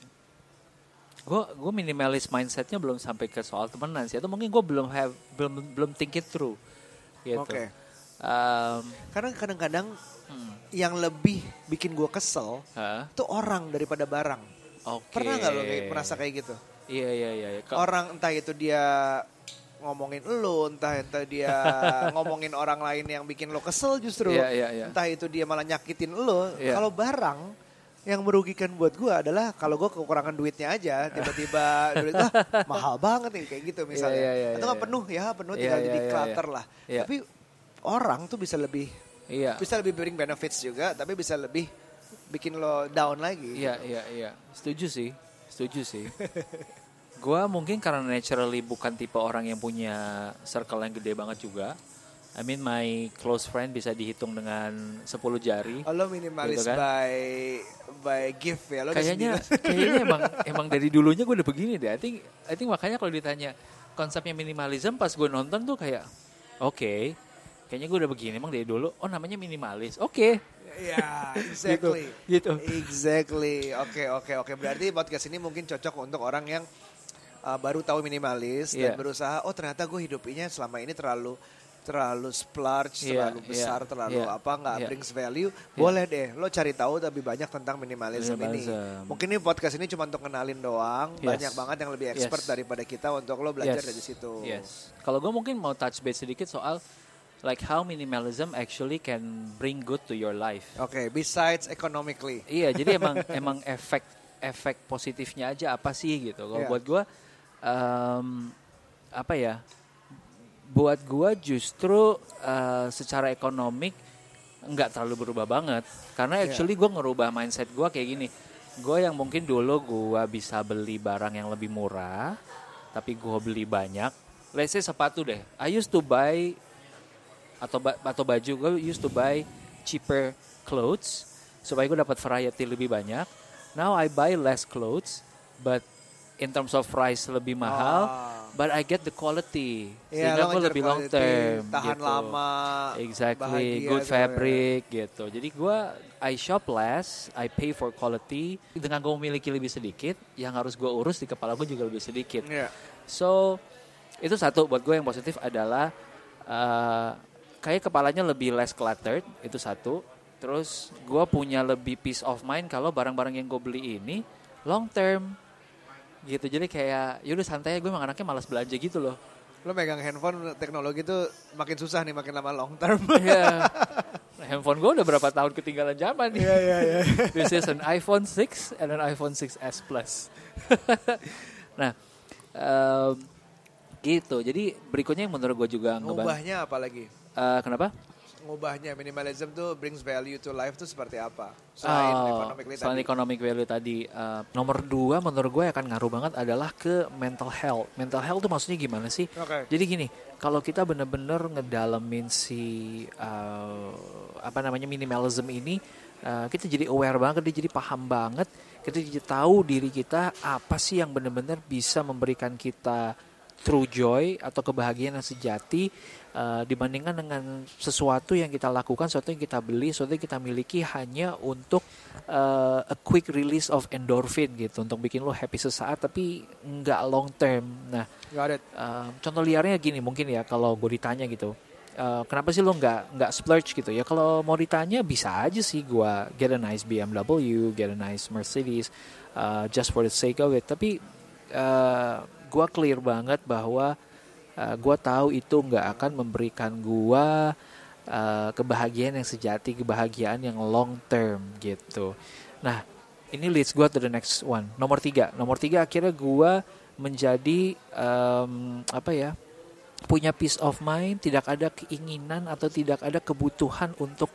Gua gua minimalis mindsetnya belum sampai ke soal temenan sih. Atau mungkin gua belum have belum belum think it through. Gitu. Oke. Um, Karena kadang-kadang hmm, yang lebih bikin gue kesel itu orang daripada barang. Oke. Pernah nggak lo kayak merasa kayak gitu? Iya iya iya. iya. Orang entah itu dia ngomongin lo, entah entah dia ngomongin orang lain yang bikin lo kesel justru. Iya, iya, iya. Entah itu dia malah nyakitin lo. Iya. Kalau barang yang merugikan buat gua adalah kalau gua kekurangan duitnya aja, tiba-tiba duit ah, mahal banget nih kayak gitu misalnya. Iya, iya, iya, Atau nggak iya. penuh ya, penuh Iya, tinggal iya, jadi clutter iya. lah. Iya. Tapi orang tuh bisa lebih Iya. bisa lebih bring benefits juga, tapi bisa lebih bikin lo down lagi. Iya, iya, iya. Setuju sih. Setuju sih. gua mungkin karena naturally bukan tipe orang yang punya circle yang gede banget juga. I mean my close friend bisa dihitung dengan 10 jari. Oh, lo minimalis Gitu kan? by by gift ya lo Kayaknya kayaknya emang emang dari dulunya gue udah begini deh. I think I think makanya kalau ditanya konsepnya minimalism pas gue nonton tuh kayak oke. Kayaknya gue udah begini emang dari dulu. Oh namanya minimalis. Oke. Iya, exactly. Gitu. Exactly. Oke, oke, oke. Berarti podcast ini mungkin cocok untuk orang yang uh, baru tahu minimalis Iya. dan berusaha oh ternyata gue hidupnya selama ini terlalu terlalu splurge, Iya, terlalu iya, besar, terlalu iya, apa nggak iya. brings value. Boleh deh, lo cari tahu lebih banyak tentang minimalism ini. Minimalism. Mungkin ini podcast ini cuma untuk kenalin doang. Yes. Banyak banget yang lebih expert Yes. daripada kita untuk lo belajar Yes. dari situ. Yes. Kalau gue mungkin mau touch base sedikit soal like how minimalism actually can bring good to your life. Oke, besides economically. Iya, jadi emang emang efek efek positifnya aja apa sih gitu. Kalau Iya. buat gua em, apa ya? Buat gua justru eh, secara ekonomik nggak terlalu berubah banget karena Iya. actually gua ngerubah mindset gua kayak gini. Gue yang mungkin dulu gua bisa beli barang yang lebih murah, tapi gua beli banyak. Let's say sepatu deh. I used to buy atau ba- atau baju gue used to buy cheaper clothes supaya gue dapat variety lebih banyak. Now I buy less clothes, but in terms of price lebih mahal, Ah. but I get the quality. Iya, Sehingga gue lebih long term, tahan gitu. lama, Exactly, bahagia good ya. fabric gitu. Jadi gue I shop less, I pay for quality. Dengan gue memiliki lebih sedikit, yang harus gue urus di kepala gue juga lebih sedikit. Iya. So itu satu buat gue yang positif adalah eh, kayak kepalanya lebih less cluttered itu satu. Terus gue punya lebih peace of mind kalau barang-barang yang gue beli ini long term gitu. Jadi kayak yaudah santai gue emang anaknya malas belanja gitu loh. Lo megang handphone teknologi tuh makin susah nih makin lama long term. Iya. Handphone gue udah berapa tahun ketinggalan zaman nih. Iya iya iya. This is an iPhone 6 and an iPhone 6s Plus. nah, em, gitu. Jadi berikutnya yang menurut gue juga. Ngubahnya apa lagi? Eh, kenapa? Ngubahnya minimalism tuh brings value to life tuh seperti apa? Selain Oh, economically selain tadi. economic value tadi. eh, nomor dua menurut gue akan ngaruh banget adalah ke mental health. Mental health tuh maksudnya gimana sih? Oke. Jadi gini, kalau kita bener-bener ngedalamin si eh, apa namanya minimalism ini, eh, kita jadi aware banget, jadi paham banget, kita jadi tahu diri kita apa sih yang bener-bener bisa memberikan kita true joy atau kebahagiaan yang sejati eh, dibandingkan dengan sesuatu yang kita lakukan, sesuatu yang kita beli, sesuatu yang kita miliki hanya untuk eh, a quick release of endorphin gitu, untuk bikin lo happy sesaat tapi nggak long term. Nah, Got it. Uh, contoh liarnya gini mungkin ya kalau gue ditanya gitu uh, kenapa sih lo nggak nggak splurge gitu ya kalau mau ditanya bisa aja sih gue get a nice BMW get a nice Mercedes uh, just for the sake of it tapi uh, gue clear banget bahwa uh, gue tahu itu nggak akan memberikan gue uh, kebahagiaan yang sejati kebahagiaan yang long term gitu. Nah ini leads gue to the next one. Nomor tiga. Nomor tiga akhirnya gue menjadi em, apa ya punya peace of mind tidak ada keinginan atau tidak ada kebutuhan untuk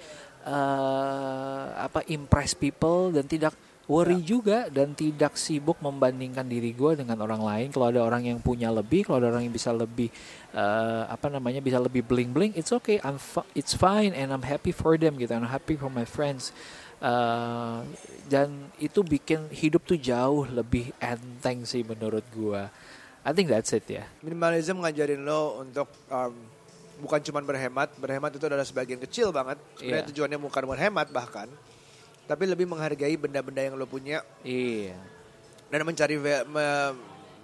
eh, apa impress people dan tidak worry juga dan tidak sibuk membandingkan diri gue dengan orang lain. Kalau ada orang yang punya lebih kalau ada orang yang bisa lebih eh, apa namanya bisa lebih bling bling it's okay. I'm it's fine and I'm happy for them gitu. I'm happy for my friends. Eh, dan itu bikin hidup tuh jauh lebih enteng sih menurut gua. I think that's it ya. Minimalism ngajarin lo untuk um, bukan cuma berhemat, berhemat itu adalah sebagian kecil banget. Sebenarnya tujuannya bukan berhemat bahkan, tapi lebih menghargai benda-benda yang lo punya Iya. dan mencari me,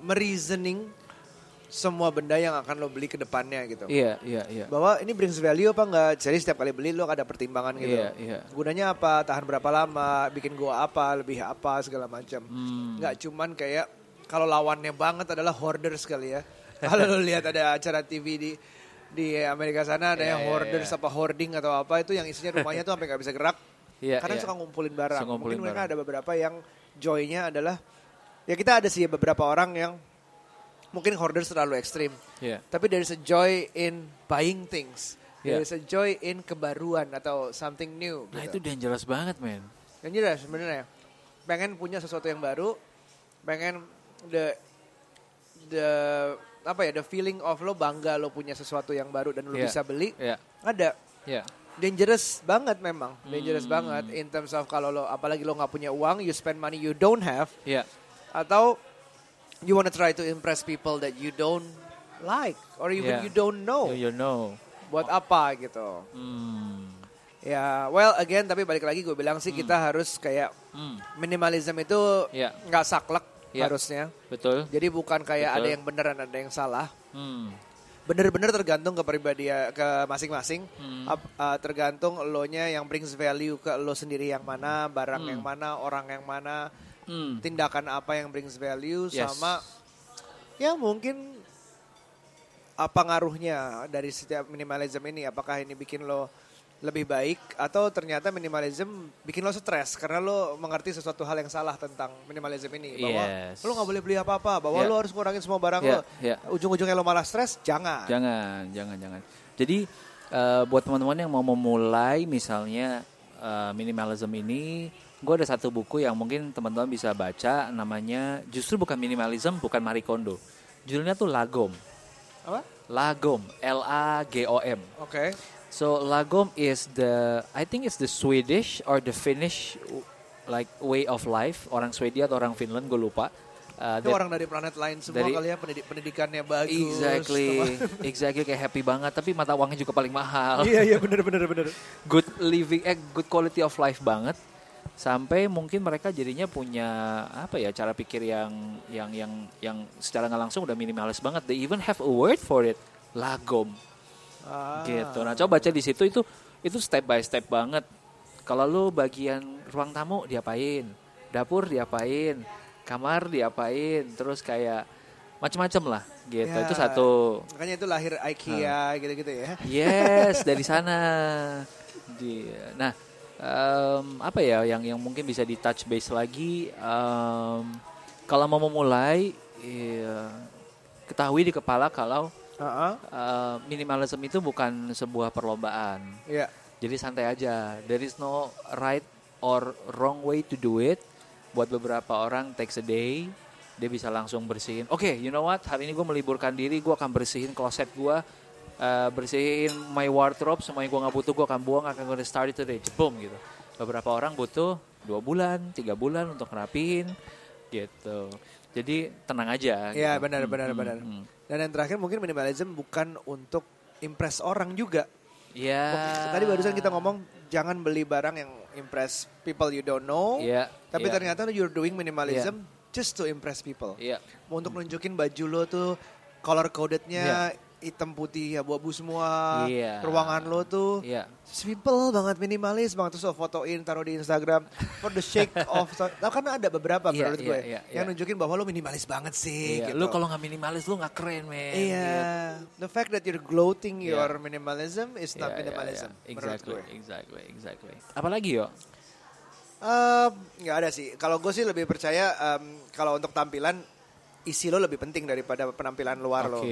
mereasoning semua benda yang akan lo beli ke depannya gitu. Iya, iya, iya. Bahwa ini brings value apa enggak? Jadi setiap kali beli lo ada pertimbangan gitu. Iya, iya. Gunanya apa? Tahan berapa lama? Bikin gua apa? Lebih apa? Segala macam. Hmm. Cuman kayak kalau lawannya banget adalah hoarder sekali ya. Kalau lo lihat ada acara TV di di Amerika sana ada Iya, yang iya, hoarders iya. apa hoarding atau apa itu yang isinya rumahnya tuh sampai nggak bisa gerak. Iya, Karena iya. suka ngumpulin barang. Suka ngumpulin Mungkin mereka barang. ada beberapa yang joy-nya adalah ya kita ada sih beberapa orang yang mungkin hoarders terlalu ekstrim. Iya. Tapi there is a joy in buying things. There Yeah. is a joy in kebaruan atau something new. Nah gitu. itu dangerous banget men. Yang jelas sebenarnya pengen punya sesuatu yang baru, pengen the the apa ya the feeling of lo bangga lo punya sesuatu yang baru dan lo Iya. bisa beli Iya. ada Iya. Dangerous banget memang dangerous Hmm. banget in terms of kalau lo apalagi lo nggak punya uang you spend money you don't have Iya. atau you wanna try to impress people that you don't like or even Yeah. you don't know You, you know. buat apa gitu Hmm. ya well again tapi balik lagi gue bilang sih kita harus kayak Hmm. minimalism itu Iya. nggak saklek Iya. harusnya. Betul. Jadi bukan kayak Betul. ada yang beneran ada yang salah. Hmm. Bener-bener tergantung ke pribadi ke masing-masing. Hmm. Uh, tergantung lo-nya yang brings value ke lo sendiri yang mana, barang Hmm. yang mana, orang yang mana, Hmm. tindakan apa yang brings value Yes. sama ya mungkin apa ngaruhnya dari setiap minimalism ini apakah ini bikin lo lebih baik atau ternyata minimalism bikin lo stres karena lo mengerti sesuatu hal yang salah tentang minimalism ini bahwa Yes. lo nggak boleh beli apa-apa bahwa Yeah. lo harus ngurangin semua barang Yeah, lo yeah. ujung-ujungnya lo malah stres jangan Jangan, jangan, jangan. Jadi eh, buat teman-teman yang mau memulai misalnya eh, minimalism ini, gue ada satu buku yang mungkin teman-teman bisa baca, namanya justru bukan minimalism, bukan Marie Kondo. Judulnya tuh Lagom. apa Lagom, L A G O M. oke So Lagom is the, I think it's the Swedish or the Finnish like way of life. Orang Swedia atau orang Finland, gue lupa. Uh, itu that- orang dari planet lain semua dari- kali ya pendidik pendidikannya bagus Exactly, exactly kayak happy banget. Tapi mata uangnya juga paling mahal. iya iya bener bener bener Good living, eh good quality of life banget. Sampai mungkin mereka jadinya punya apa ya cara pikir yang yang yang yang secara nggak langsung udah minimalis banget. They even have a word for it, lagom Ah. gitu. Nah coba baca di situ itu itu step by step banget. Kalau lu bagian ruang tamu diapain, dapur diapain, kamar diapain, terus kayak macem-macem lah gitu. Ya. Itu satu Makanya itu lahir IKEA gitu-gitu ya. Yes, dari sana. Di, nah, em, apa ya yang yang mungkin bisa di touch base lagi? em, kalau mau memulai, iya, ketahui di kepala kalau Heeh. eh, minimalism itu bukan sebuah perlombaan. Iya. Jadi santai aja. There is no right or wrong way to do it. Buat beberapa orang takes a day, dia bisa langsung bersihin. Oke, you know what? Hari ini gue meliburkan diri, gue akan bersihin kloset gue, eh, bersihin my wardrobe, semua yang gue nggak butuh gue akan buang, akan gue start it today, boom gitu. Beberapa orang butuh dua bulan, tiga bulan untuk ngerapihin, gitu. Jadi tenang aja. Iya gitu. benar Hmm, benar hmm, benar. hmm. Dan yang terakhir mungkin minimalism bukan untuk impress orang juga. Iya. Tadi barusan kita ngomong jangan beli barang yang impress people you don't know. Iya. Tapi iya, ternyata you're doing minimalism just to impress people. Iya. Mau untuk nunjukin baju lo tuh color codednya hitam putih abu-abu semua. Iya. Ruangan lo tuh Iya. simple banget minimalis banget terus lo fotoin taruh di Instagram for the shake of Tahu kan ada beberapa Iya, menurut iya, gue iya, yang iya. nunjukin bahwa lo minimalis banget sih Iya, gitu. Lu kalau nggak minimalis lu nggak keren, men. Iya, the fact that you're gloating Iya. your minimalism is Iya, not iya, minimalism iya. menurut Exactly, gue. exactly, exactly. Apalagi yo? Eh, nggak ada sih. Kalau gue sih lebih percaya em, kalau untuk tampilan isi lo lebih penting daripada penampilan luar lo.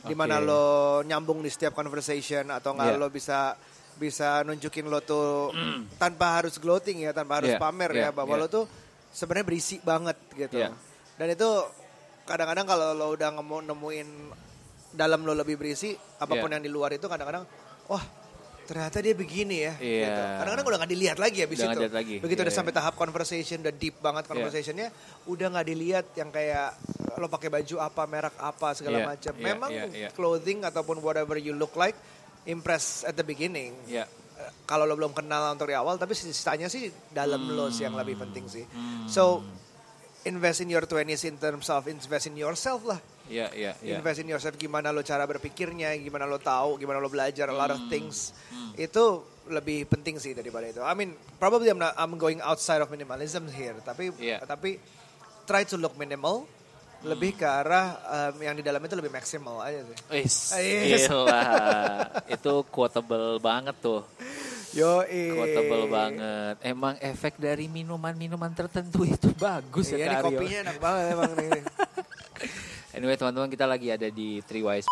Di mana oke. lo nyambung di setiap conversation atau nggak Iya. lo bisa bisa nunjukin lo tuh tanpa harus gloating ya, tanpa harus Iya, pamer iya, ya bahwa iya. lo tuh sebenarnya berisi banget gitu. Iya. Dan itu kadang-kadang kalau lo udah nemu nemuin dalam lo lebih berisi, apa pun Iya. yang di luar itu kadang-kadang wah ternyata dia begini ya. Iya. Gitu. Kadang-kadang udah nggak dilihat lagi Udah itu. dilihat lagi. Begitu Iya, udah iya. sampai tahap conversation, udah deep banget conversationnya, udah nggak dilihat yang kayak lo pakai baju apa, merek apa segala Iya, macam. iya, Memang iya, iya. clothing ataupun whatever you look like impress at the beginning. Iya. Eh, Kalau lo belum kenal untuk di awal, tapi sisanya sih dalam lo sih yang Hmm. lebih penting sih. So invest in your 20s in terms of invest in yourself lah. Iya, iya, iya. Invest in yourself gimana lo cara berpikirnya, gimana lo tahu, gimana lo belajar a lot Hmm. of things. Itu lebih penting sih daripada itu. I mean, probably I'm, not, I'm going outside of minimalism here, tapi Iya. tapi try to look minimal Lebih ke arah em, yang di dalam itu lebih maksimal aja sih. Wis, Yes. gila. itu quotable banget tuh. Yo, Quotable banget. Emang efek dari minuman-minuman tertentu itu bagus Iya ya Kak Aryo. kopinya enak banget emang nih. Anyway teman-teman kita lagi ada di Three Wise.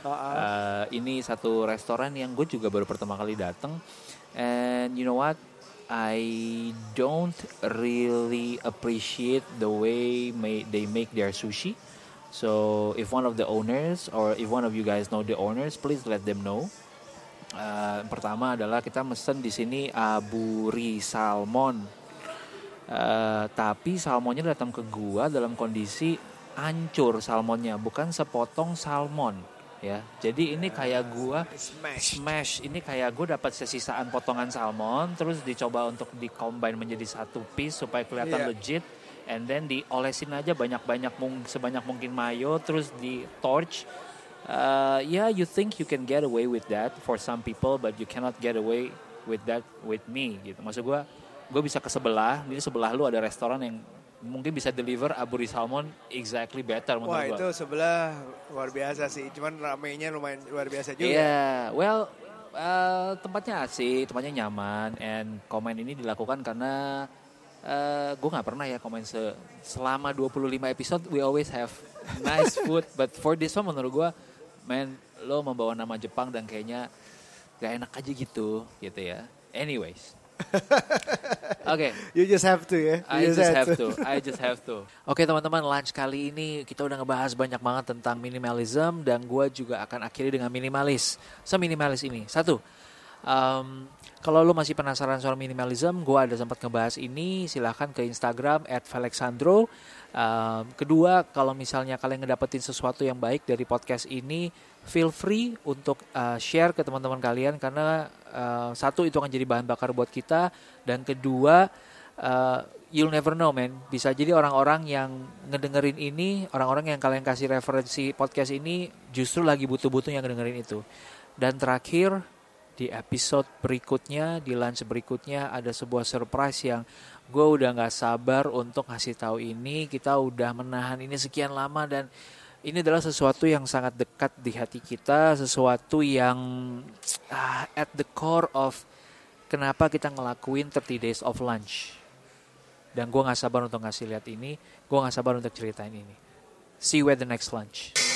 Uh, ini satu restoran yang gue juga baru pertama kali datang. And you know what? I don't really appreciate the way ma- they make their sushi. So if one of the owners or if one of you guys know the owners, please let them know. Uh, pertama adalah kita mesen di sini aburi salmon. Eh, tapi salmonnya datang ke gua dalam kondisi hancur salmonnya, bukan sepotong salmon ya. Jadi ini kayak gua Smash. smash. Ini kayak gue dapat sesisaan potongan salmon, terus dicoba untuk di-combine menjadi satu piece supaya kelihatan Iya. legit. And then diolesin aja banyak-banyak mung sebanyak mungkin mayo, terus di torch. Uh, yeah, you think you can get away with that for some people, but you cannot get away with that with me gitu. Maksud gue, gue bisa ke sebelah, di sebelah lu ada restoran yang mungkin bisa deliver aburi salmon exactly better menurut Wah gua. itu sebelah luar biasa sih. Cuman ramenya lumayan luar biasa juga. Iya, well eh, tempatnya asik, tempatnya nyaman, and komen ini dilakukan karena eh gue nggak pernah ya komen se selama 25 episode we always have nice food, but for this one menurut gue, man lo membawa nama Jepang dan kayaknya gak enak aja gitu, gitu ya. Anyways, oke. You just have to ya. I You just have to. I just have to. Oke teman-teman, lunch kali ini kita udah ngebahas banyak banget tentang minimalism dan gue juga akan akhiri dengan minimalis. Seminimalis ini. Satu, um, kalau lo masih penasaran soal minimalism, gue ada sempat ngebahas ini. Silahkan ke Instagram @felixandro. Um, kedua, kalau misalnya kalian ngedapetin sesuatu yang baik dari podcast ini, feel free untuk uh, share ke teman-teman kalian karena uh, satu itu akan jadi bahan bakar buat kita dan kedua uh, you'll never know man. Bisa jadi orang-orang yang ngedengerin ini orang-orang yang kalian kasih referensi podcast ini justru lagi butuh-butuh yang ngedengerin itu. Dan terakhir di episode berikutnya di lunch berikutnya ada sebuah surprise yang gue udah nggak sabar untuk ngasih tahu ini. Kita udah menahan ini sekian lama dan ini adalah sesuatu yang sangat dekat di hati kita sesuatu yang ah, at the core of kenapa kita ngelakuin 30 days of lunch. Dan gue nggak sabar untuk ngasih lihat ini gue nggak sabar untuk ceritain ini. See you at the next lunch